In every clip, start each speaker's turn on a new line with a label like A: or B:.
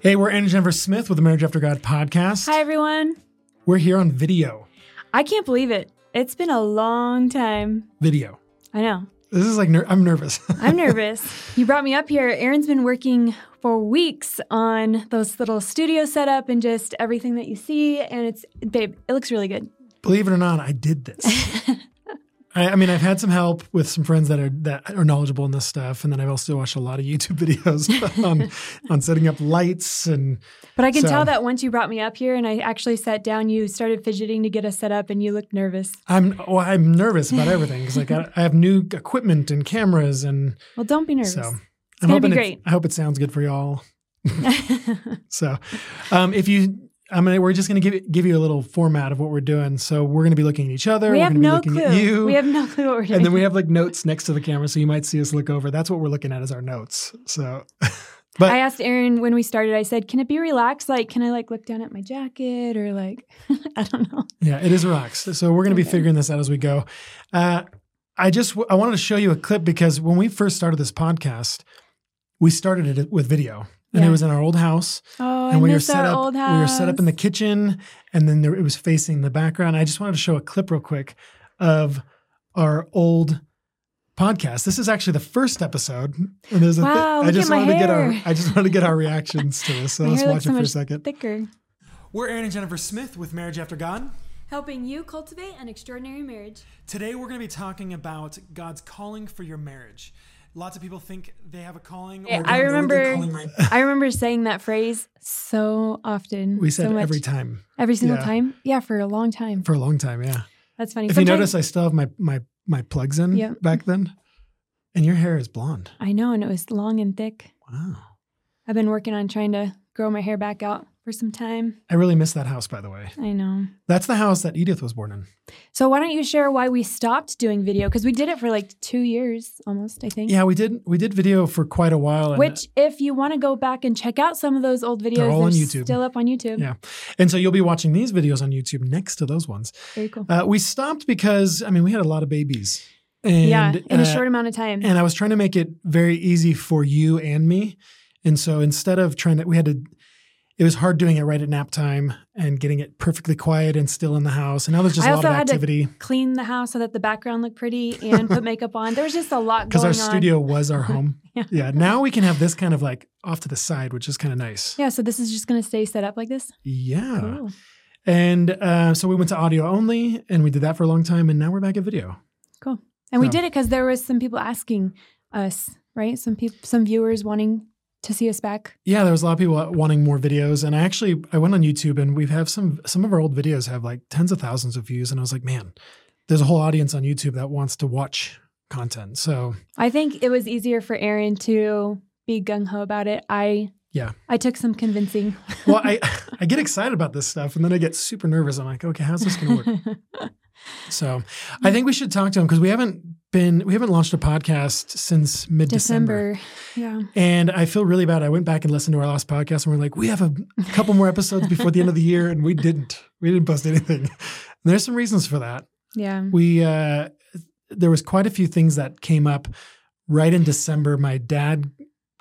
A: Hey, we're Anna Jennifer Smith with the Marriage After God podcast.
B: Hi, everyone.
A: We're here on video.
B: I can't believe it. It's been a long time.
A: Video.
B: I know.
A: This is like, ner- I'm nervous.
B: I'm nervous. you brought me up here. Aaron's been working for weeks on those little studio setup and just everything that you see. And it's, babe, it looks really good.
A: Believe it or not, I did this. I, I, mean, I've had some help with some friends that are that are knowledgeable in this stuff, and then I've also watched a lot of YouTube videos on on setting up lights and.
B: But I can so, tell that once you brought me up here and I actually sat down, you started fidgeting to get us set up, and you looked nervous.
A: I'm well, I'm nervous about everything because like I, I, have new equipment and cameras and.
B: Well, don't be nervous. So
A: I'm
B: it's gonna be great.
A: I hope it sounds good for y'all. so, um, if you I'm gonna. We're just gonna give give you a little format of what we're doing. So we're gonna be looking at each other.
B: We
A: we're
B: have
A: no
B: clue. We have no clue what we're doing.
A: And then we have like notes next to the camera, so you might see us look over. That's what we're looking at as our notes. So,
B: but I asked Aaron when we started. I said, "Can it be relaxed? Like, can I like look down at my jacket or like, I don't know."
A: Yeah, it is relaxed. So we're gonna okay. be figuring this out as we go. Uh, I just I wanted to show you a clip because when we first started this podcast, we started it with video and yeah. it was in our old house.
B: Oh,
A: and
B: I
A: we
B: were set up.
A: We were set up in the kitchen, and then there, it was facing the background. I just wanted to show a clip real quick of our old podcast. This is actually the first episode. And there's a
B: wow,
A: th- I just wanted
B: hair.
A: to get our I just wanted to get our reactions to this. So let's watch
B: so
A: it for a second.
B: Thicker.
A: We're Aaron and Jennifer Smith with Marriage After God.
B: Helping you cultivate an extraordinary marriage.
A: Today we're going to be talking about God's calling for your marriage lots of people think they have a calling.
B: Yeah, I remember. I remember saying that phrase so often.
A: We said
B: so
A: every time.
B: Every single yeah. time. Yeah, for a long time.
A: For a long time, yeah.
B: That's funny.
A: If Sometimes, you notice, I still have my my my plugs in yep. back then, and your hair is blonde.
B: I know, and it was long and thick.
A: Wow.
B: I've been working on trying to grow my hair back out for some time.
A: I really miss that house, by the way.
B: I know.
A: That's the house that Edith was born in.
B: So why don't you share why we stopped doing video? Because we did it for like two years almost, I think.
A: Yeah, we did. We did video for quite a while.
B: Which, if you want to go back and check out some of those old videos,
A: they're all on YouTube.
B: Still up on YouTube.
A: Yeah, and so you'll be watching these videos on YouTube next to those ones.
B: Very cool.
A: Uh, we stopped because I mean we had a lot of babies. And,
B: yeah, in uh, a short amount of time.
A: And I was trying to make it very easy for you and me. And so instead of trying to, we had to it was hard doing it right at nap time and getting it perfectly quiet and still in the house. And now there's just I a lot of activity.
B: clean the house so that the background looked pretty and put makeup on. There was just a lot going on.
A: Because our
B: on.
A: studio was our home. yeah. yeah. Now we can have this kind of like off to the side, which is kind of nice.
B: Yeah. So this is just going to stay set up like this?
A: Yeah. Cool. And uh, so we went to audio only and we did that for a long time. And now we're back at video.
B: Cool. And so. we did it because there was some people asking us, right? Some people, some viewers wanting to see us back?
A: Yeah, there was a lot of people wanting more videos, and I actually I went on YouTube and we have some some of our old videos have like tens of thousands of views, and I was like, man, there's a whole audience on YouTube that wants to watch content. So
B: I think it was easier for Aaron to be gung ho about it. I
A: yeah,
B: I took some convincing.
A: well, I I get excited about this stuff, and then I get super nervous. I'm like, okay, how's this to work? So I think we should talk to him because we haven't been we haven't launched a podcast since mid December.
B: Yeah.
A: And I feel really bad. I went back and listened to our last podcast and we're like, we have a couple more episodes before the end of the year, and we didn't. We didn't post anything. And there's some reasons for that.
B: Yeah.
A: We uh there was quite a few things that came up right in December. My dad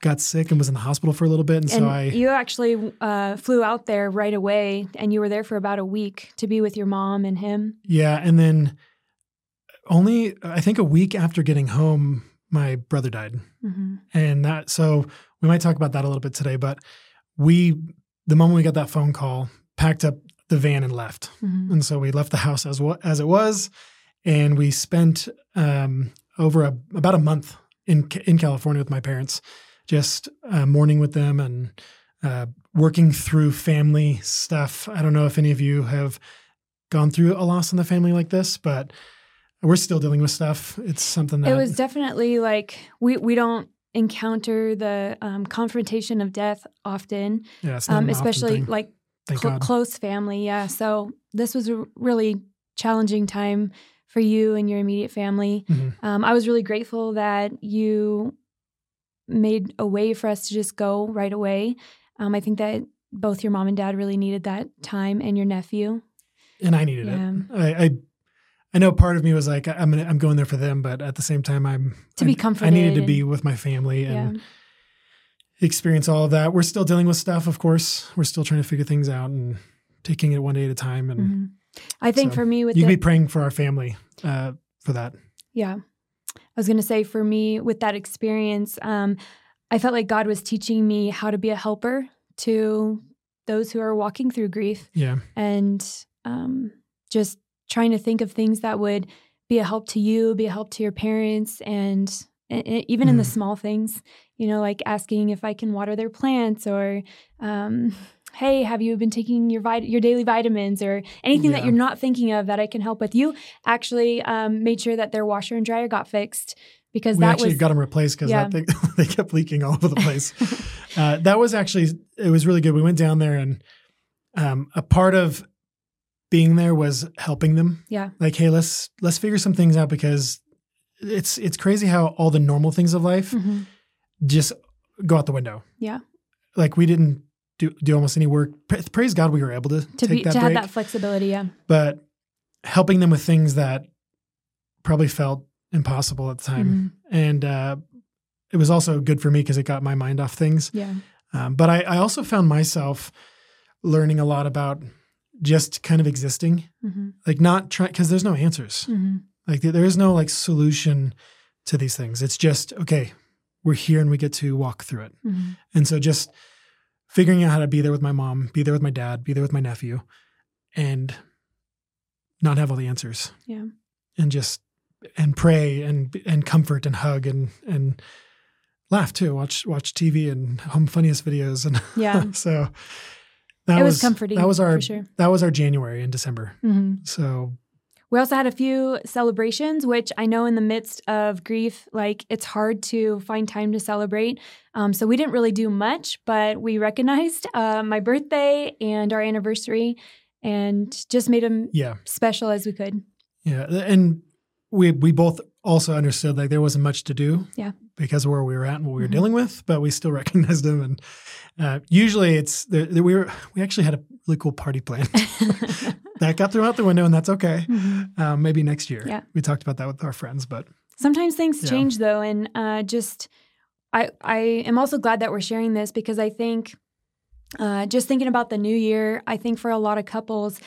A: got sick and was in the hospital for a little bit, and,
B: And
A: so I
B: you actually uh, flew out there right away, and you were there for about a week to be with your mom and him.
A: yeah, and then only I think a week after getting home, my brother died,
B: hmm
A: and that so we might talk about that a little bit today. But we, the moment we got that phone call, packed up the van and left.
B: hmm
A: And so we left the house as as it was, and we spent um, over a, about a month in in California with my parents, just uh, mourning with them and uh, working through family stuff. I don't know if any of you have gone through a loss in the family like this, but we're still dealing with stuff. It's something that
B: It was definitely like we we don't encounter the um, confrontation of death often,
A: yeah,
B: um,
A: often
B: especially
A: thing,
B: like cl- close family. Yeah, so this was a really challenging time for you and your immediate family.
A: Mhm.
B: Um, I was really grateful that you made a way for us to just go right away. Um, I think that both your mom and dad really needed that time, and your nephew.
A: and I needed
B: Yeah.
A: it. I, I I know part of me was like I'm gonna, I'm going there for them, but at the same time I'm
B: To be
A: I- I needed to be with my family and
B: Yeah,
A: experience all of that. We're still dealing with stuff, of course. We're still trying to figure things out and taking it one day at a time. And
B: Mhm. I think
A: So,
B: for me with
A: you
B: the,
A: be praying for our family uh, for that.
B: Yeah. I was going to say for me with that experience, um, I felt like God was teaching me how to be a helper to those who are walking through grief
A: Yeah,
B: and um, just trying to think of things that would be a help to you, be a help to your parents, and, and even in the
A: Mhm.
B: small things, you know, like asking if I can water their plants or, um, hey, have you been taking your vit- your daily vitamins or anything that you're not thinking of that I can help with? You actually um, made sure that their washer and dryer got fixed because
A: we
B: that
A: actually
B: was
A: got them replaced because
B: Yeah.
A: they, they kept leaking all over the place. uh, that was actually it was really good. We went down there and um, a part of being there was helping them.
B: yeah,
A: Like, hey, let's let's figure some things out because it's it's crazy how all the normal things of life
B: Mhm.
A: just go out the window.
B: yeah,
A: Like we didn't do do almost any work. Praise God, we were able to,
B: to
A: take
B: be
A: that
B: to
A: break.
B: have that flexibility. Yeah,
A: but helping them with things that probably felt impossible at the time,
B: Mhm.
A: and uh, it was also good for me because it got my mind off things.
B: yeah,
A: Um, but I, I also found myself learning a lot about just kind of existing,
B: hmm
A: like not trying because there's no answers.
B: hmm
A: Like there is no like solution to these things. It's just okay, we're here and we get to walk through it.
B: hmm
A: And so just figuring out how to be there with my mom, be there with my dad, be there with my nephew, and not have all the answers.
B: Yeah.
A: And just and pray and and comfort and hug and and laugh too. Watch watch TV and home funniest videos and
B: yeah.
A: so that
B: It was comforting,
A: That was our
B: sure.
A: that was our January and December.
B: hmm
A: So
B: We also had a few celebrations, which I know in the midst of grief, like it's hard to find time to celebrate. Um, so we didn't really do much, but we recognized uh, my birthday and our anniversary and just made them
A: yeah,
B: special as we could.
A: yeah, and we we both also understood like there wasn't much to do.
B: Yeah.
A: Because of where we were at and what we were
B: Mhm.
A: dealing with, but we still recognized them. And uh, usually, it's the, the, we were we actually had a really cool party plan that got thrown out the window, and that's okay.
B: Mhm.
A: Um, maybe next year.
B: Yeah.
A: we talked about that with our friends, but
B: Sometimes things
A: Yeah.
B: change though, and uh, just I I am also glad that we're sharing this because I think uh, just thinking about the new year, I think for a lot of couples,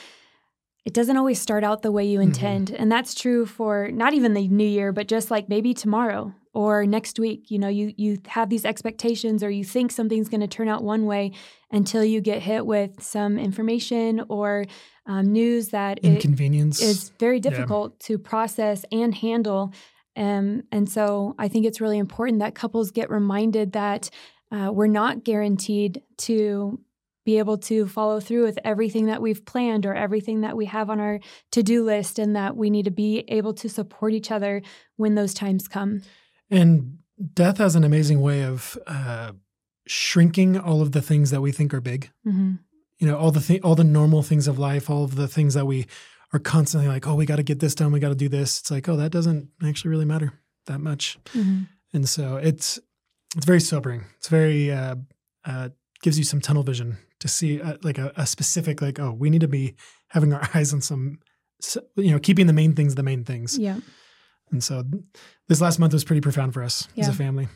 B: it doesn't always start out the way you
A: Mhm.
B: intend, and that's true for not even the new year, but just like maybe tomorrow or next week. You know, you you have these expectations or you think something's going to turn out one way until you get hit with some information or um, news that
A: inconvenience
B: is very
A: Yeah.
B: difficult to process and handle. Um, and so I think it's really important that couples get reminded that uh, we're not guaranteed to be able to follow through with everything that we've planned or everything that we have on our to do list, and that we need to be able to support each other when those times come.
A: And death has an amazing way of uh, shrinking all of the things that we think are big.
B: hmm
A: You know, all the th- all the normal things of life, all of the things that we are constantly like, oh, we got to get this done, we got to do this. It's like, oh, that doesn't actually really matter that much.
B: hmm
A: And so it's it's very sobering. It's very uh, uh, gives you some tunnel vision to see uh, like a, a specific like, oh, we need to be having our eyes on some, you know, keeping the main things the main things.
B: Yeah.
A: And so this last month was pretty profound for us as a family.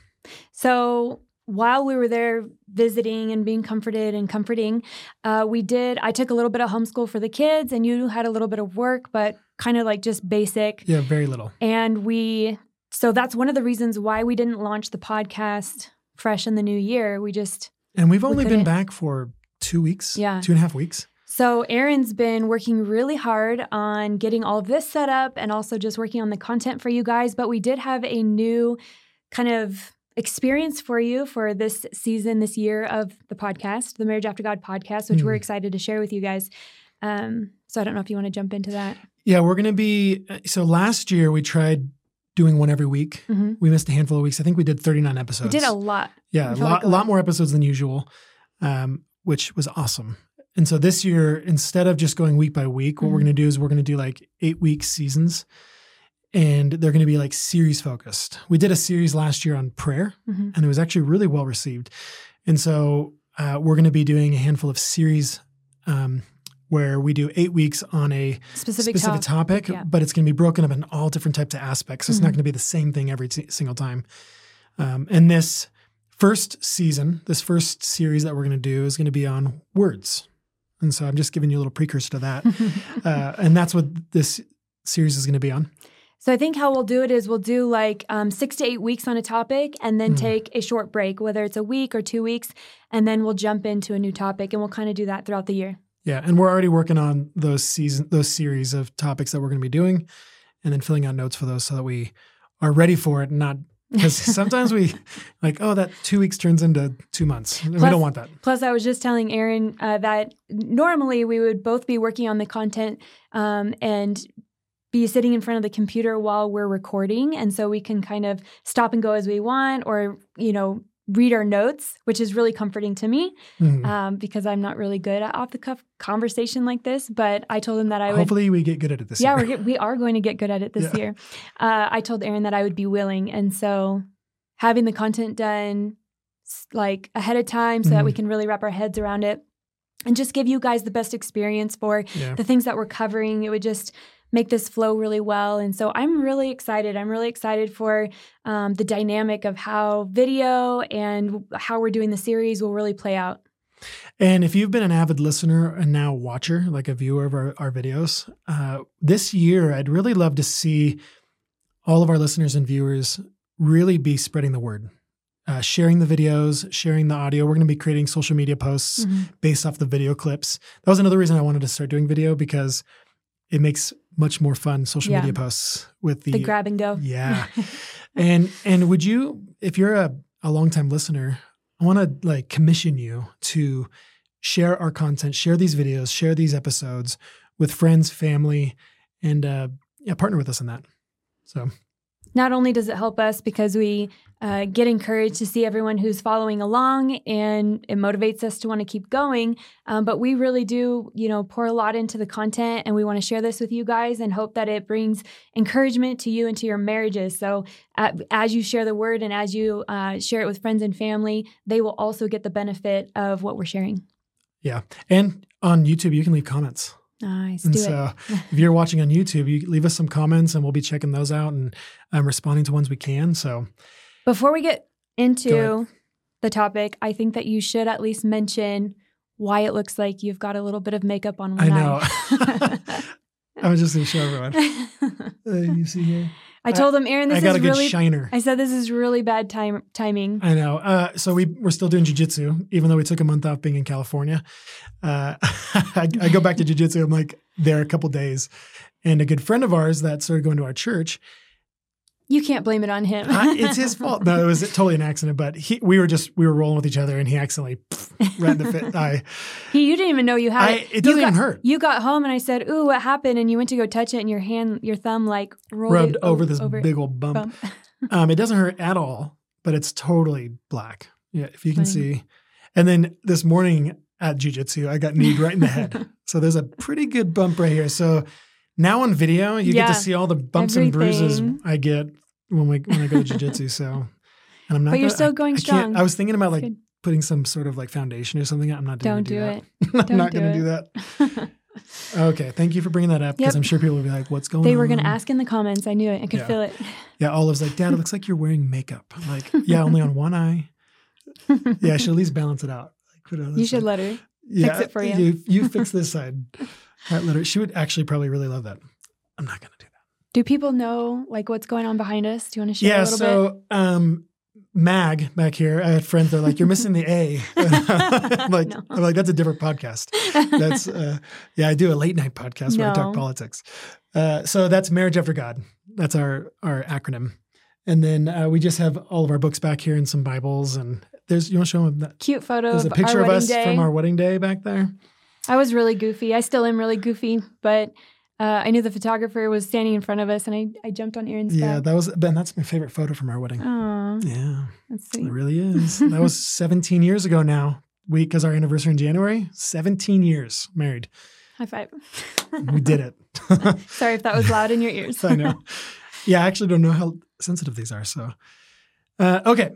B: So while we were there visiting and being comforted and comforting, uh, we did. I took a little bit of homeschool for the kids, and you had a little bit of work, but kind of like just basic.
A: Yeah, very little.
B: And we, so that's one of the reasons why we didn't launch the podcast fresh in the new year. We just,
A: And we've only been back for two weeks.
B: Yeah.
A: Two and a half weeks.
B: so Aaron's been working really hard on getting all of this set up and also just working on the content for you guys. But we did have a new kind of experience for you for this season, this year of the podcast, the Marriage After God podcast, which we're
A: Mhm.
B: excited to share with you guys. Um, so I don't know if you want to jump into that.
A: Yeah, we're going to be. So last year we tried doing one every week.
B: hmm
A: We missed a handful of weeks. I think we did 39 episodes.
B: We did a lot.
A: Yeah, a lot,
B: like a
A: a lot
B: lot.
A: more episodes than usual, um, which was awesome. And so this year, instead of just going week by week, what we're
B: Mhm.
A: going to do is we're going to do like eight week seasons, and they're going to be like series focused. We did a series last year on prayer,
B: hmm
A: and it was actually really well received. And so uh, we're going to be doing a handful of series um, where we do eight weeks on a
B: Specific,
A: specific
B: top-
A: topic,
B: yeah.
A: but it's going to be broken up in all different types of aspects. So it's not
B: Mhm.
A: going to be the same thing every t- single time. Um, and this first season, this first series that we're going to do is going to be on words. And so I'm just giving you a little precursor to that. uh, and that's what this series is going to be on.
B: So I think how we'll do it is we'll do like um, six to eight weeks on a topic and then
A: Mhm.
B: take a short break, whether it's a week or two weeks, and then we'll jump into a new topic and we'll kind of do that throughout the year.
A: Yeah, and we're already working on those season, those series of topics that we're going to be doing, and then filling out notes for those so that we are ready for it. And not because sometimes we like, oh, that two weeks turns into two months. we don't want that.
B: Plus, I was just telling Aaron uh, that normally we would both be working on the content um, and be sitting in front of the computer while we're recording. And so we can kind of stop and go as we want or, you know, read our notes, which is really comforting to me
A: Mhm.
B: um, because I'm not really good at off the cuff conversation like this. But I told him that I would.
A: Hopefully, we get good at it this
B: yeah,
A: year.
B: we're, we are going to get good at it this
A: Yeah.
B: year. Uh, I told Aaron that I would be willing. And so having the content done like ahead of time so that we
A: Mhm.
B: can really wrap our heads around it and just give you guys the best experience for
A: yeah.
B: the things that we're covering. It would just make this flow really well. And so I'm really excited. I'm really excited for um, the dynamic of how video and how we're doing the series will really play out.
A: And if you've been an avid listener and now watcher, like a viewer of our, our videos, uh, this year, I'd really love to see all of our listeners and viewers really be spreading the word, uh, sharing the videos, sharing the audio. We're going to be creating social media posts based off the video clips. That was another reason I wanted to start doing video because it makes much more fun social
B: Yeah.
A: media posts with the,
B: The grab and go.
A: yeah. and and would you, if you're a, a longtime listener, I want to like commission you to share our content, share these videos, share these episodes with friends, family, and uh, yeah, partner with us in that. So
B: not only does it help us because we uh, get encouraged to see everyone who's following along and it motivates us to want to keep going um, but we really do you know pour a lot into the content and we want to share this with you guys and hope that it brings encouragement to you and to your marriages. So uh, as you share the word and as you uh, share it with friends and family they will also get the benefit of what we're sharing.
A: Yeah, and on YouTube you can leave comments.
B: Nice
A: And
B: do
A: so if you're watching on YouTube, you leave us some comments, and we'll be checking those out and um, responding to ones we can. So
B: Before we get into the topic, I think that you should at least mention why it looks like you've got a little bit of makeup on one
A: I know.
B: eye.
A: I was just going to show everyone. Uh, you see here.
B: I told him, Aaron, this
A: I got
B: is
A: a good
B: really.
A: shiner.
B: I said this is really bad time timing.
A: I know. Uh, so we we're still doing jujitsu, even though we took a month off being in California. Uh, I, I go back to jujitsu. I'm like there a couple days, and a good friend of ours that started going to our church.
B: You can't blame it on him.
A: I, it's his fault. No, it was totally an accident. But he, we were just we were rolling with each other, and he accidentally pff, the fit. I,
B: he, you didn't even know you had
A: I
B: it.
A: it doesn't
B: you got,
A: even hurt.
B: You got home and I said, "Ooh, what happened?" And you went to go touch it, and your hand, your thumb, like rolled
A: Rubbed over this
B: over
A: big old bump.
B: bump.
A: Um, it doesn't hurt at all, but it's totally black. Yeah, if you can
B: Funny.
A: see. And then this morning at jujitsu, I got kneed right in the head. So there's a pretty good bump right here. So now on video, you get to see all the bumps and bruises. I get when we when I go to jujitsu. So, and I'm not.
B: But you're
A: gonna-
B: still
A: I-
B: going
A: I
B: strong.
A: I was thinking about like
B: good.
A: putting some sort of like foundation or something. I'm not doing that.
B: Don't do
A: that.
B: it.
A: I'm
B: Don't
A: not
B: do
A: going to do that. Okay, thank you for bringing that up because
B: Yep.
A: I'm sure people will be like, "What's going on?"
B: they were going to ask in the comments. I knew it. I could
A: Yeah.
B: feel it.
A: Yeah, Olive's like, Dad, it looks like you're wearing makeup. I'm like, yeah, only on one eye. yeah, I should at least balance it out. Like, put it on
B: you should
A: side.
B: let her.
A: yeah,
B: it for you.
A: You, you fix this side. That letter. She would actually probably really love that. I'm not going to do that.
B: Do people know like what's going on behind us? Do you want to share
A: yeah.
B: a little bit?
A: So, um, Mag back here, I had friends. They're like, "You're missing the A." I'm like,
B: No.
A: I'm like, that's a different podcast. That's uh, yeah, I do a late night podcast where I talk politics. Uh, so that's Marriage After God. That's our our acronym. And then uh, we just have all of our books back here and some Bibles. And there's you want to show them that?
B: Cute photo
A: There's a picture of us
B: day.
A: from our wedding day back there.
B: I was really goofy. I still am really goofy, but uh, I knew the photographer was standing in front of us, and I, I jumped on Aaron's
A: Yeah,
B: back.
A: that was Ben. That's my favorite photo from our wedding.
B: Aw,
A: Yeah,
B: that's
A: it really is. that was 17 years ago now. We because our anniversary in January. 17 years married.
B: High five.
A: We did it.
B: Sorry if that was loud in your ears.
A: I know. Yeah, I actually don't know how sensitive these are. So, uh, okay.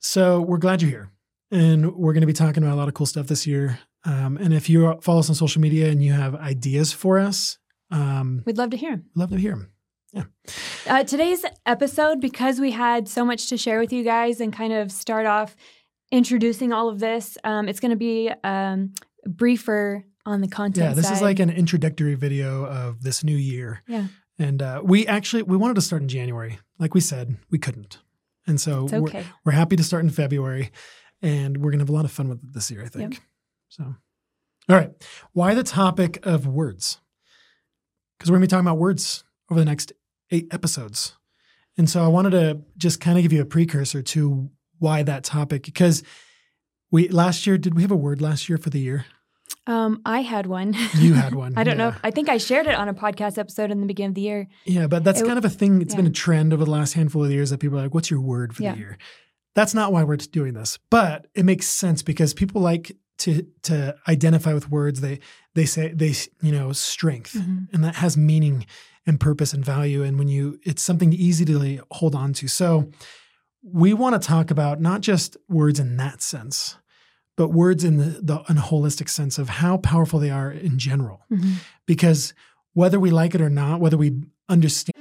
A: So we're glad you're here. And we're going to be talking about a lot of cool stuff this year. Um, and if you follow us on social media and you have ideas for us, um,
B: We'd love to hear 'em.
A: we'd love to hear them.
B: Uh, today's episode, because we had so much to share with you guys and kind of start off introducing all of this, um, it's going to be um, briefer on the content.
A: Yeah, this is like an introductory video of this new year.
B: Yeah.
A: And uh, we actually we wanted to start in January. Like we said, we couldn't. And so
B: it's
A: we're, we're happy to start in February and we're going to have a lot of fun with it this year, I think. So, all right. Why the topic of words? Because we're going to be talking about words over the next eight episodes. And so I wanted to just kind of give you a precursor to why that topic, because we last year, did we have a word last year for the year?
B: Um, I had one.
A: You had one.
B: I don't know.
A: yeah.
B: If, I think I shared it on a podcast episode in the beginning of the year.
A: Yeah, but that's
B: It-
A: kind of a thing. It's been a trend over the last handful of years that people are like, what's your word for
B: Yeah.
A: the year? That's not why we're doing this, but it makes sense because people like to to identify with words. They they say they you know strength,
B: Mhm.
A: and that has meaning and purpose and value. And when you, it's something easy to hold on to. So we want to talk about not just words in that sense, but words in the, the in a holistic sense of how powerful they are in general
B: Mhm.
A: because whether we like it or not, whether we understand.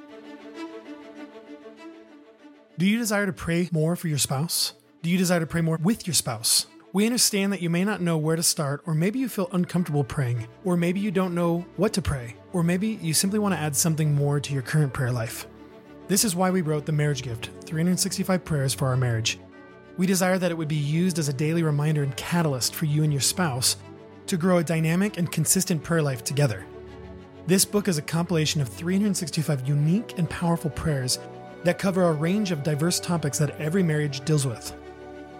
A: Do you desire to pray more for your spouse? Do you desire to pray more with your spouse? We understand that you may not know where to start, or maybe you feel uncomfortable praying, or maybe you don't know what to pray, or maybe you simply want to add something more to your current prayer life. This is why we wrote The Marriage Gift 365 Prayers for Our Marriage. We desire that it would be used as a daily reminder and catalyst for you and your spouse to grow a dynamic and consistent prayer life together. This book is a compilation of 365 unique and powerful prayers that cover a range of diverse topics that every marriage deals with.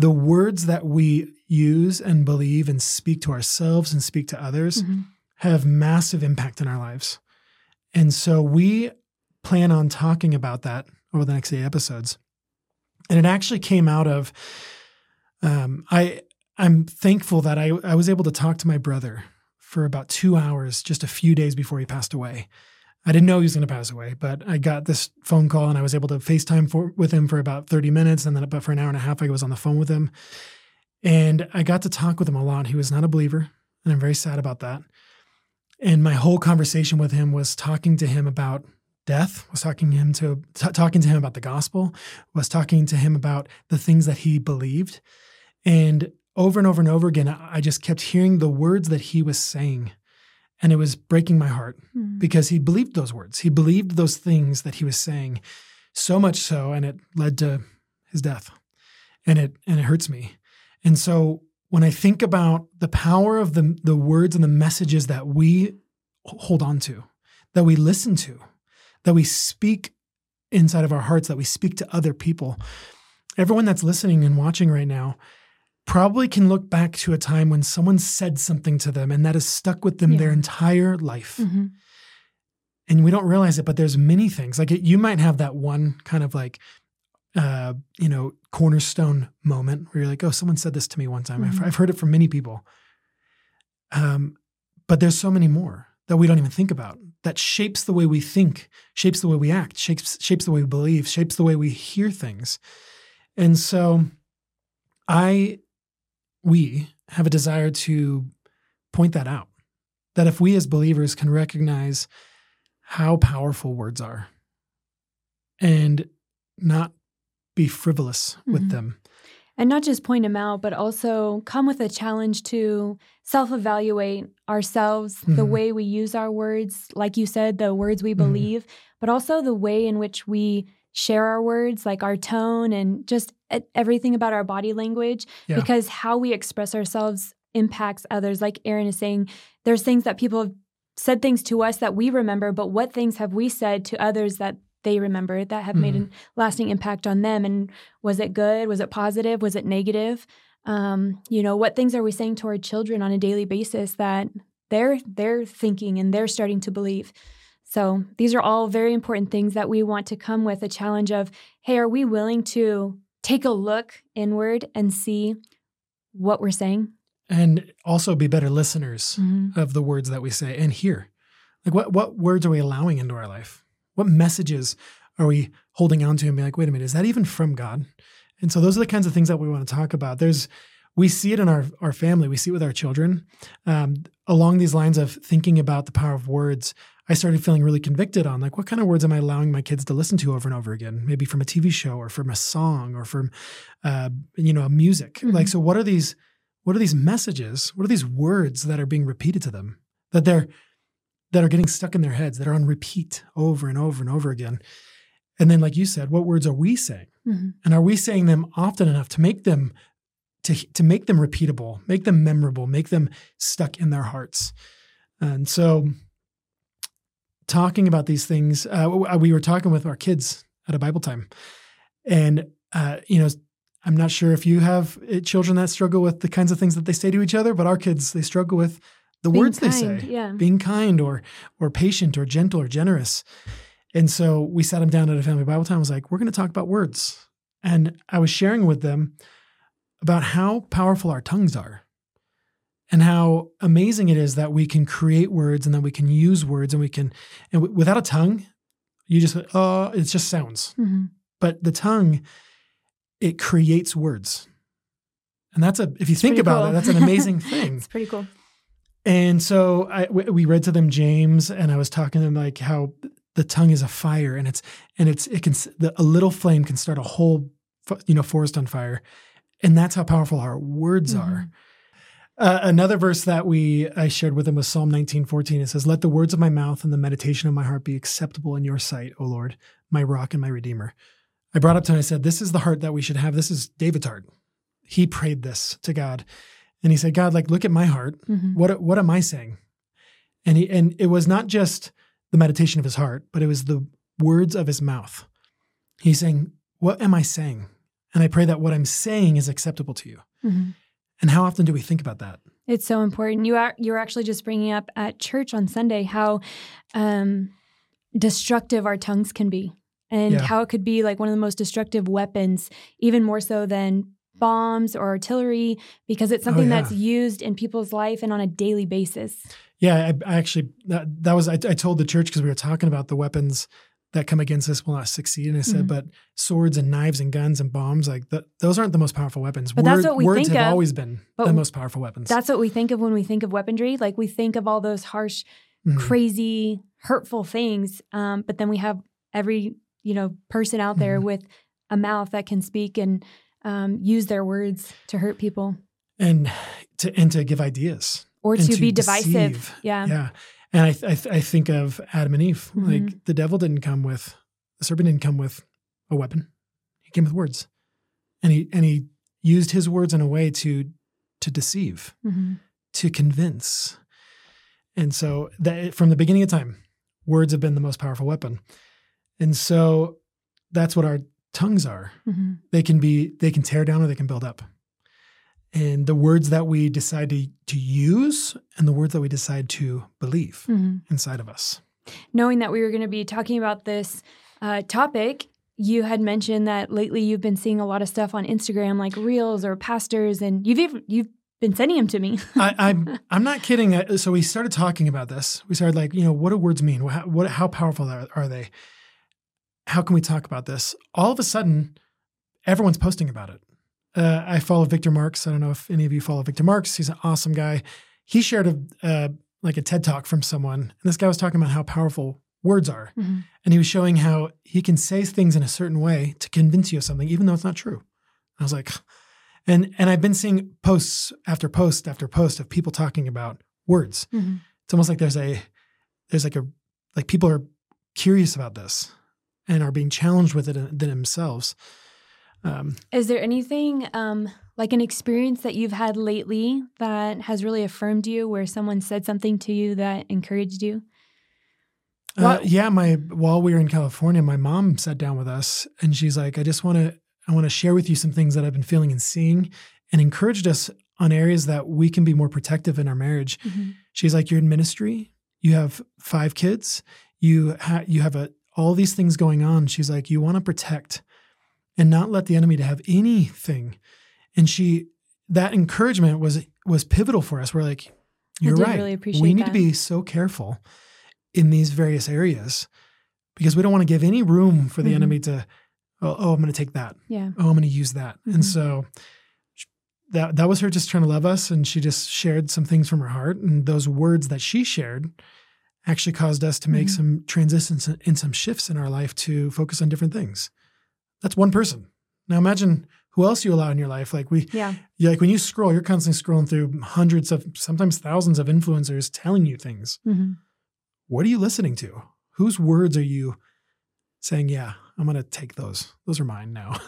A: the words that we use and believe and speak to ourselves and speak to others
B: Mhm.
A: have massive impact in our lives. And so we plan on talking about that over the next eight episodes. And it actually came out of um, I I'm thankful that I, I was able to talk to my brother for about two hours just a few days before he passed away. I didn't know he was going to pass away, but I got this phone call and I was able to FaceTime for, with him for about 30 minutes. And then about for an hour and a half, I was on the phone with him. And I got to talk with him a lot. He was not a believer, and I'm very sad about that. And my whole conversation with him was talking to him about death, was talking to him to t- talking to him about the gospel, was talking to him about the things that he believed. And over and over and over again, I just kept hearing the words that he was saying. And it was breaking my heart
B: Mhm.
A: because he believed those words. He believed those things that he was saying so much so and it led to his death. And it and it hurts me. And so when I think about the power of the the words and the messages that we hold on to, that we listen to, that we speak inside of our hearts, that we speak to other people, everyone that's listening and watching right now probably can look back to a time when someone said something to them and that has stuck with them their entire life
B: Mhm.
A: and we don't realize it but there's many things like it, you might have that one kind of like uh you know cornerstone moment where you're like oh someone said this to me one time I've,
B: Mhm.
A: I've heard it from many people um But there's so many more that we don't even think about that shapes the way we think, shapes the way we act, shapes shapes the way we believe, shapes the way we hear things. And so I we have a desire to point that out. That if we as believers can recognize how powerful words are and not be frivolous with
B: Mhm.
A: them.
B: And not just point them out, but also come with a challenge to self evaluate ourselves, the
A: Mhm.
B: way we use our words, like you said, the words we
A: Mhm.
B: believe, but also the way in which we share our words, like our tone and just everything about our body language,
A: Yeah.
B: because how we express ourselves impacts others. Like Aaron is saying, there's things that people have said things to us that we remember, but what things have we said to others that they remember that have made
A: Mhm.
B: a lasting impact on them? And was it good? Was it positive? Was it negative? Um, you know, what things are we saying to our children on a daily basis that they're they're thinking and they're starting to believe? So these are all very important things that we want to come with a challenge of, hey, are we willing to take a look inward and see what we're saying?
A: And also be better listeners
B: Mhm.
A: of the words that we say and hear. Like what what words are we allowing into our life? What messages are we holding on to and be like, wait a minute, is that even from God? And so those are the kinds of things that we want to talk about. There's we see it in our our family, we see it with our children. Um, along these lines of thinking about the power of words, I started feeling really convicted on like what kind of words am I allowing my kids to listen to over and over again? Maybe from a TV show or from a song or from uh, you know, music.
B: Mhm.
A: Like so what are these what are these messages? What are these words that are being repeated to them? That they're that are getting stuck in their heads, that are on repeat over and over and over again. And then, like you said, what words are we saying?
B: Mhm.
A: And are we saying them often enough to make them to, to make them repeatable, make them memorable, make them stuck in their hearts? And so talking about these things, uh, we were talking with our kids at a Bible time. And, uh, you know, I'm not sure if you have uh, children that struggle with the kinds of things that they say to each other, but our kids, they struggle with the
B: Being
A: words they say
B: yeah.
A: being kind or or patient or gentle or generous. And so we sat them down at a family Bible time. I was like, we're going to talk about words. And I was sharing with them about how powerful our tongues are and how amazing it is that we can create words and that we can use words and we can, and w- without a tongue, you just, oh, it's just sounds.
B: Mhm.
A: But the tongue, it creates words. And that's a, if you think about
B: cool.
A: it, that's an amazing thing.
B: it's pretty cool.
A: And so I, w- we read to them James, and I was talking to them like how the tongue is a fire, and it's and it's it can the, a little flame can start a whole you know forest on fire, and that's how powerful our words are. Uh, another verse that we I shared with him was Psalm nineteen fourteen. It says, "Let the words of my mouth and the meditation of my heart be acceptable in your sight, O Lord, my rock and my redeemer." I brought up to him. I said, "This is the heart that we should have. This is David's heart. He prayed this to God, and he said, God, like look at my heart."
B: Mhm.
A: what what am I saying? And he and it was not just the meditation of his heart, but it was the words of his mouth. He's saying, "What am I saying?" And I pray that what I'm saying is acceptable to you.
B: Mhm.
A: And how often do we think about that?
B: It's so important. You are you were actually just bringing up at church on Sunday how um, destructive our tongues can be, and
A: Yeah.
B: how it could be like one of the most destructive weapons, even more so than bombs or artillery, because it's something
A: Oh, yeah.
B: that's used in people's life and on a daily basis.
A: Yeah, I, I actually that, that was I, I told the church because we were talking about the weapons that come against us will not succeed, and I said,
B: Mhm.
A: but swords and knives and guns and bombs like th- those aren't the most powerful weapons.
B: But that's what we
A: words
B: think
A: have
B: of,
A: always been the most powerful weapons.
B: That's what we think of when we think of weaponry. Like we think of all those harsh,
A: Mhm.
B: crazy, hurtful things. Um, but then we have every you know person out there
A: Mhm.
B: with a mouth that can speak and um, use their words to hurt people
A: and to and to give ideas
B: or
A: and
B: to, be divisive.
A: deceive.
B: Yeah.
A: Yeah. And I, I, I think of Adam and Eve.
B: Mhm.
A: Like the devil didn't come with, the serpent didn't come with a weapon. He came with words. And he, and he used his words in a way to, to deceive,
B: Mhm.
A: to convince. And so that from the beginning of time, words have been the most powerful weapon. And so that's what our tongues are.
B: Mhm.
A: They can be, they can tear down or they can build up. And the words that we decide to, to use and the words that we decide to believe
B: Mhm.
A: inside of us.
B: Knowing that we were going to be talking about this uh, topic, you had mentioned that lately you've been seeing a lot of stuff on Instagram, like reels or pastors, and you've even, you've been sending them to me.
A: I, I'm I'm not kidding. So we started talking about this. We started like, you know, what do words mean? How, what how powerful are, are they? How can we talk about this? All of a sudden, everyone's posting about it. Uh, I follow Victor Marx. I don't know if any of you follow Victor Marx. He's an awesome guy. He shared a uh, like a TED talk from someone, and this guy was talking about how powerful words are,
B: Mhm.
A: and he was showing how he can say things in a certain way to convince you of something, even though it's not true. I was like, and and I've been seeing posts after post after post of people talking about words.
B: Mhm.
A: It's almost like there's a there's like a like people are curious about this and are being challenged with it in- themselves. Um,
B: Is there anything um, like an experience that you've had lately that has really affirmed you, where someone said something to you that encouraged you?
A: uh, yeah, my while we were in California, my mom sat down with us and she's like, "I just want to I want to share with you some things that I've been feeling and seeing," and encouraged us on areas that we can be more protective in our marriage. She's like, "You're in ministry. You have five kids. You ha- you have a all these things going on." She's like, "You want to protect and not let the enemy to have anything." And she that encouragement was was pivotal for us. We're like, "You're right.
B: really
A: we need to be so careful in these various areas because we don't want to give any room for the
B: Mhm.
A: enemy to, oh, oh I'm going to take that.
B: Yeah.
A: Oh, I'm going to use that."
B: Mhm.
A: And so that that was her just trying to love us and she just shared some things from her heart and those words that she shared actually caused us to make
B: Mhm.
A: some transitions and some shifts in our life to focus on different things that's one person now imagine who else you allow in your life like we
B: Yeah.
A: like when you scroll you're constantly scrolling through hundreds of sometimes thousands of influencers telling you things
B: hmm
A: what are you listening to whose words are you saying yeah i'm going to take those those are mine now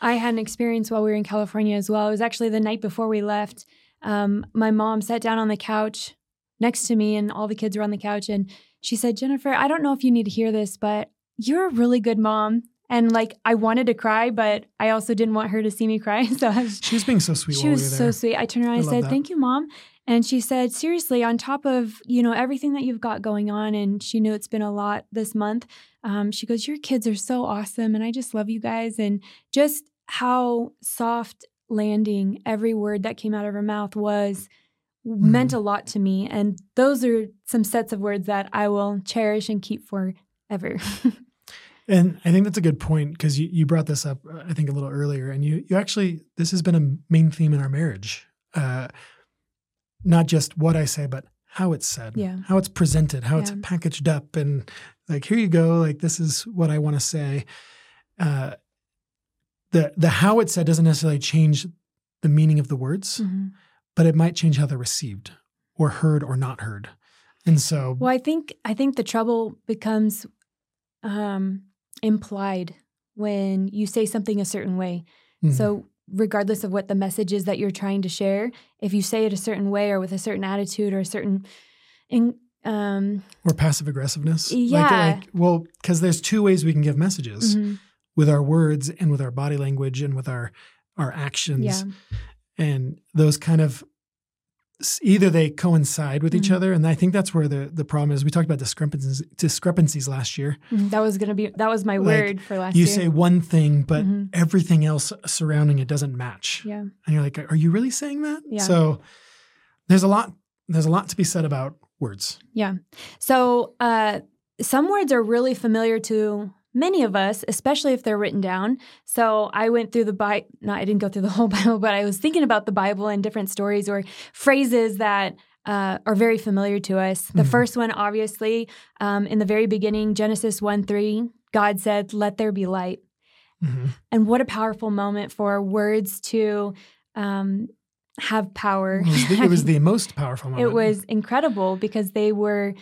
B: I had an experience while we were in California as well. It was actually the night before we left. Um, my mom sat down on the couch next to me, and all the kids were on the couch. And she said, Jennifer, I don't know if you need to hear this, but you're a really good mom. And like, I wanted to cry, but I also didn't want her to see me cry. So I was,
A: she was being so sweet
B: she was
A: we
B: so sweet. I turned around
A: I
B: and said,
A: that.
B: "Thank you, mom." And she said, "Seriously, on top of you know everything that you've got going on, and she knew it's been a lot this month. Um, she goes, "Your kids are so awesome, and I just love you guys." And just how soft landing every word that came out of her mouth was meant a lot to me. And those are some sets of words that I will cherish and keep forever.
A: And I think that's a good point because you, you brought this up, uh, I think, a little earlier. And you, you actually, this has been a main theme in our marriage. Uh, not just what I say, but how it's said,
B: Yeah.
A: how it's presented, how it's packaged up. And like, here you go. Like, this is what I want to say. Uh, the, the how it's said doesn't necessarily change the meaning of the words,
B: Mhm.
A: but it might change how they're received or heard or not heard. And so,
B: Well, I think I think the trouble becomes um, implied when you say something a certain way.
A: mhm.
B: So, regardless of what the message is that you're trying to share, if you say it a certain way or with a certain attitude or a certain, in, um,
A: or passive aggressiveness.
B: Yeah.
A: Like, like well, because there's two ways we can give messages.
B: mhm,
A: with our words and with our body language and with our our actions
B: yeah,
A: and those kind of either they coincide with each
B: Mhm.
A: other and i think that's where the the problem is we talked about discrepancies discrepancies last year
B: mhm, that was gonna be that was my
A: Like,
B: word for last year.
A: you
B: year.
A: say one thing but
B: Mhm.
A: everything else surrounding it doesn't match
B: yeah,
A: and you're like are you really saying that
B: Yeah.
A: so there's a lot there's a lot to be said about words
B: yeah. So, uh, some words are really familiar to many of us, especially if they're written down. So I went through the Bible. No, I didn't go through the whole Bible, but I was thinking about the Bible and different stories or phrases that uh, are very familiar to us. The
A: Mhm.
B: first one, obviously, um, in the very beginning, Genesis 1 3, God said, Let there be light.
A: Mhm.
B: And what a powerful moment for words to um, have power.
A: it, was the, it was the most powerful moment
B: It was incredible because they were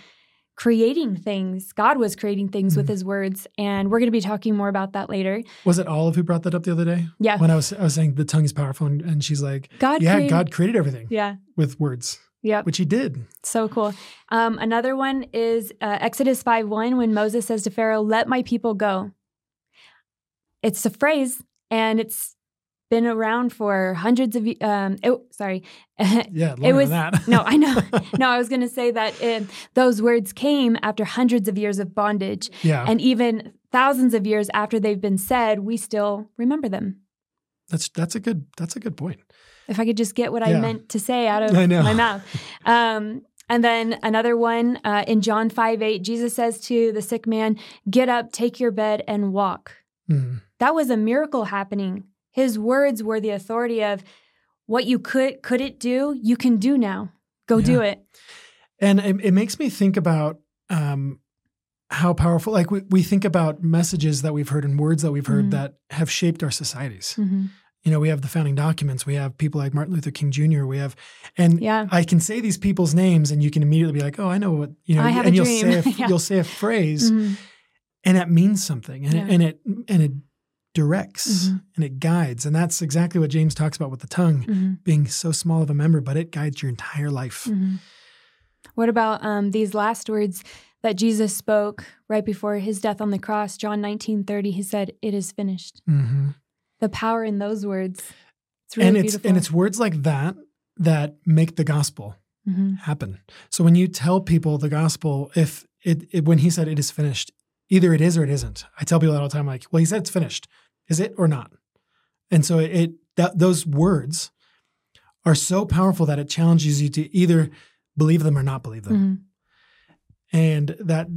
B: creating things. God was creating things with
A: Mhm.
B: his words. And we're going to be talking more about that later.
A: was it olive who brought that up the other day
B: Yeah.
A: when i was i was saying the tongue is powerful and, and she's like
B: God
A: yeah
B: created,
A: god created everything
B: Yeah.
A: with words
B: Yeah.
A: which he did
B: So cool. Um, another one is uh, Exodus 5 1 when Moses says to Pharaoh, Let my people go. It's a phrase and it's been around for hundreds of um it, sorry
A: Yeah, longer
B: was-
A: than that.
B: no i know no i was going to say that it, those words came after hundreds of years of bondage
A: yeah,
B: and even thousands of years after they've been said we still remember them
A: that's that's a good that's a good point.
B: if I could just get what
A: Yeah.
B: I meant to say out of my mouth. Um, and then another one uh, in John 5 8, Jesus says to the sick man, Get up, take your bed, and walk.
A: Mhm.
B: That was a miracle happening. His words were the authority of what you could could it do, you can do now. Go do it.
A: And it, it makes me think about um, how powerful, like we, we think about messages that we've heard and words that we've heard
B: Mhm.
A: that have shaped our societies.
B: Mhm.
A: You know, we have the founding documents, we have people like Martin Luther King Jr., we have, and
B: Yeah.
A: I can say these people's names and you can immediately be like, oh, I know what, you know,
B: I have a
A: and you'll
B: dream.
A: say, a,
B: Yeah.
A: you'll say a phrase
B: Mhm.
A: and that means something and,
B: Yeah.
A: it, and it, and it directs
B: Mhm.
A: and it guides. And that's exactly what James talks about with the tongue
B: Mhm.
A: being so small of a member, but it guides your entire life.
B: Mhm. What about um, these last words that Jesus spoke right before his death on the cross? John nineteen thirty. He said, "It is finished."
A: Mhm.
B: The power in those words. It's really
A: and it's
B: beautiful.
A: and it's words like that that make the gospel
B: Mhm.
A: happen. So when you tell people the gospel, if it, it when he said it is finished, either it is or it isn't. I tell people that all the time, like, well, he said it's finished. Is it or not? And so it, it that those words are so powerful that it challenges you to either believe them or not believe them.
B: Mhm.
A: And that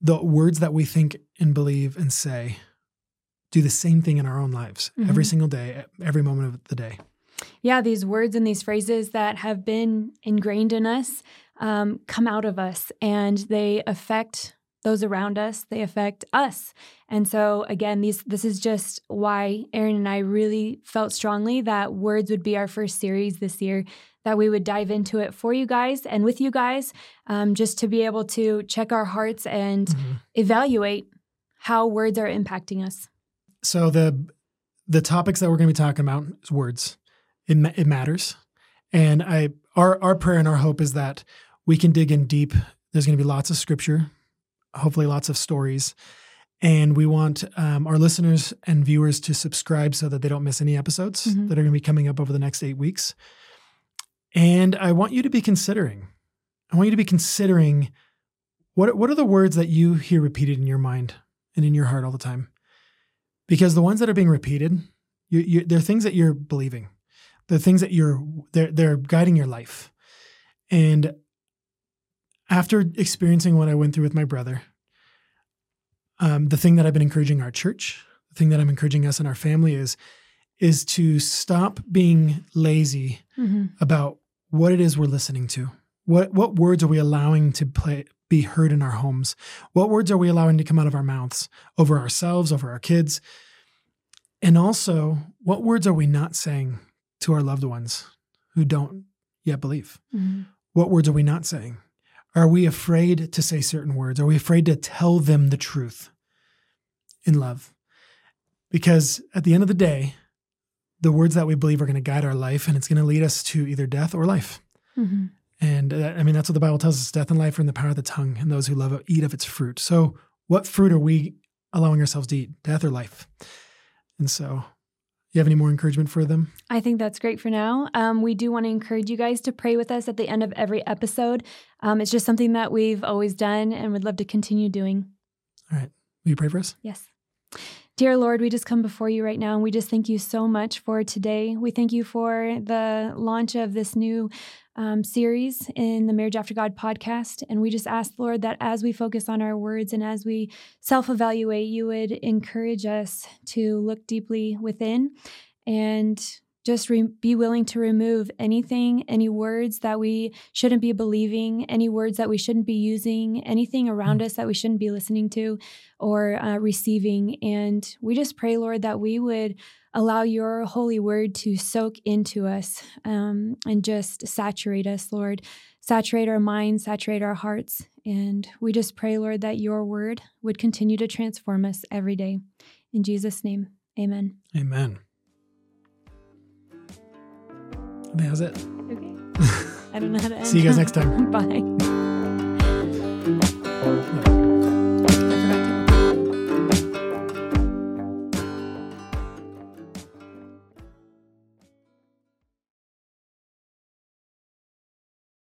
A: the words that we think and believe and say do the same thing in our own lives every
B: Mhm.
A: single day, every moment of the day.
B: Yeah, these words and these phrases that have been ingrained in us um, come out of us and they affect those around us. They affect us. And so again, these this is just why Aaron and I really felt strongly that words would be our first series this year. That we would dive into it for you guys and with you guys, um, just to be able to check our hearts and
A: Mhm.
B: evaluate how words are impacting us.
A: So the the topics that we're going to be talking about is words. It ma- it matters, and I our our prayer and our hope is that we can dig in deep. There's going to be lots of scripture, hopefully lots of stories, and we want um, our listeners and viewers to subscribe so that they don't miss any episodes
B: Mhm.
A: that are going to be coming up over the next eight weeks. And I want you to be considering. I want you to be considering what what are the words that you hear repeated in your mind and in your heart all the time because the ones that are being repeated you, you, they're things that you're believing they're things that you're they're, they're guiding your life and after experiencing what i went through with my brother um, the thing that i've been encouraging our church the thing that i'm encouraging us and our family is is to stop being lazy
B: Mhm.
A: about what it is we're listening to. What what words are we allowing to play be heard in our homes? What words are we allowing to come out of our mouths over ourselves, over our kids? And also, what words are we not saying to our loved ones who don't yet believe?
B: Mhm.
A: What words are we not saying? Are we afraid to say certain words? Are we afraid to tell them the truth in love? Because at the end of the day, the words that we believe are going to guide our life and it's going to lead us to either death or life.
B: Mhm.
A: And uh, I mean, that's what the Bible tells us death and life are in the power of the tongue, and those who love it eat of its fruit. So, what fruit are we allowing ourselves to eat, death or life? And so, you have any more encouragement for them?
B: I think that's great for now. Um, we do want to encourage you guys to pray with us at the end of every episode. Um, it's just something that we've always done and would love to continue doing.
A: All right. Will you pray for us?
B: Yes. Dear Lord, we just come before you right now and we just thank you so much for today. We thank you for the launch of this new um, series in the Marriage After God podcast. And we just ask, Lord, that as we focus on our words and as we self evaluate, you would encourage us to look deeply within and just re- be willing to remove anything, any words that we shouldn't be believing, any words that we shouldn't be using, anything around us that we shouldn't be listening to or uh, receiving. And we just pray, Lord, that we would allow your holy word to soak into us um, and just saturate us, Lord. Saturate our minds, saturate our hearts. And we just pray, Lord, that your word would continue to transform us every day. In Jesus' name, amen.
A: Amen. I think that's it.
B: Okay. I don't know how to end.
A: See you guys next time.
B: Bye.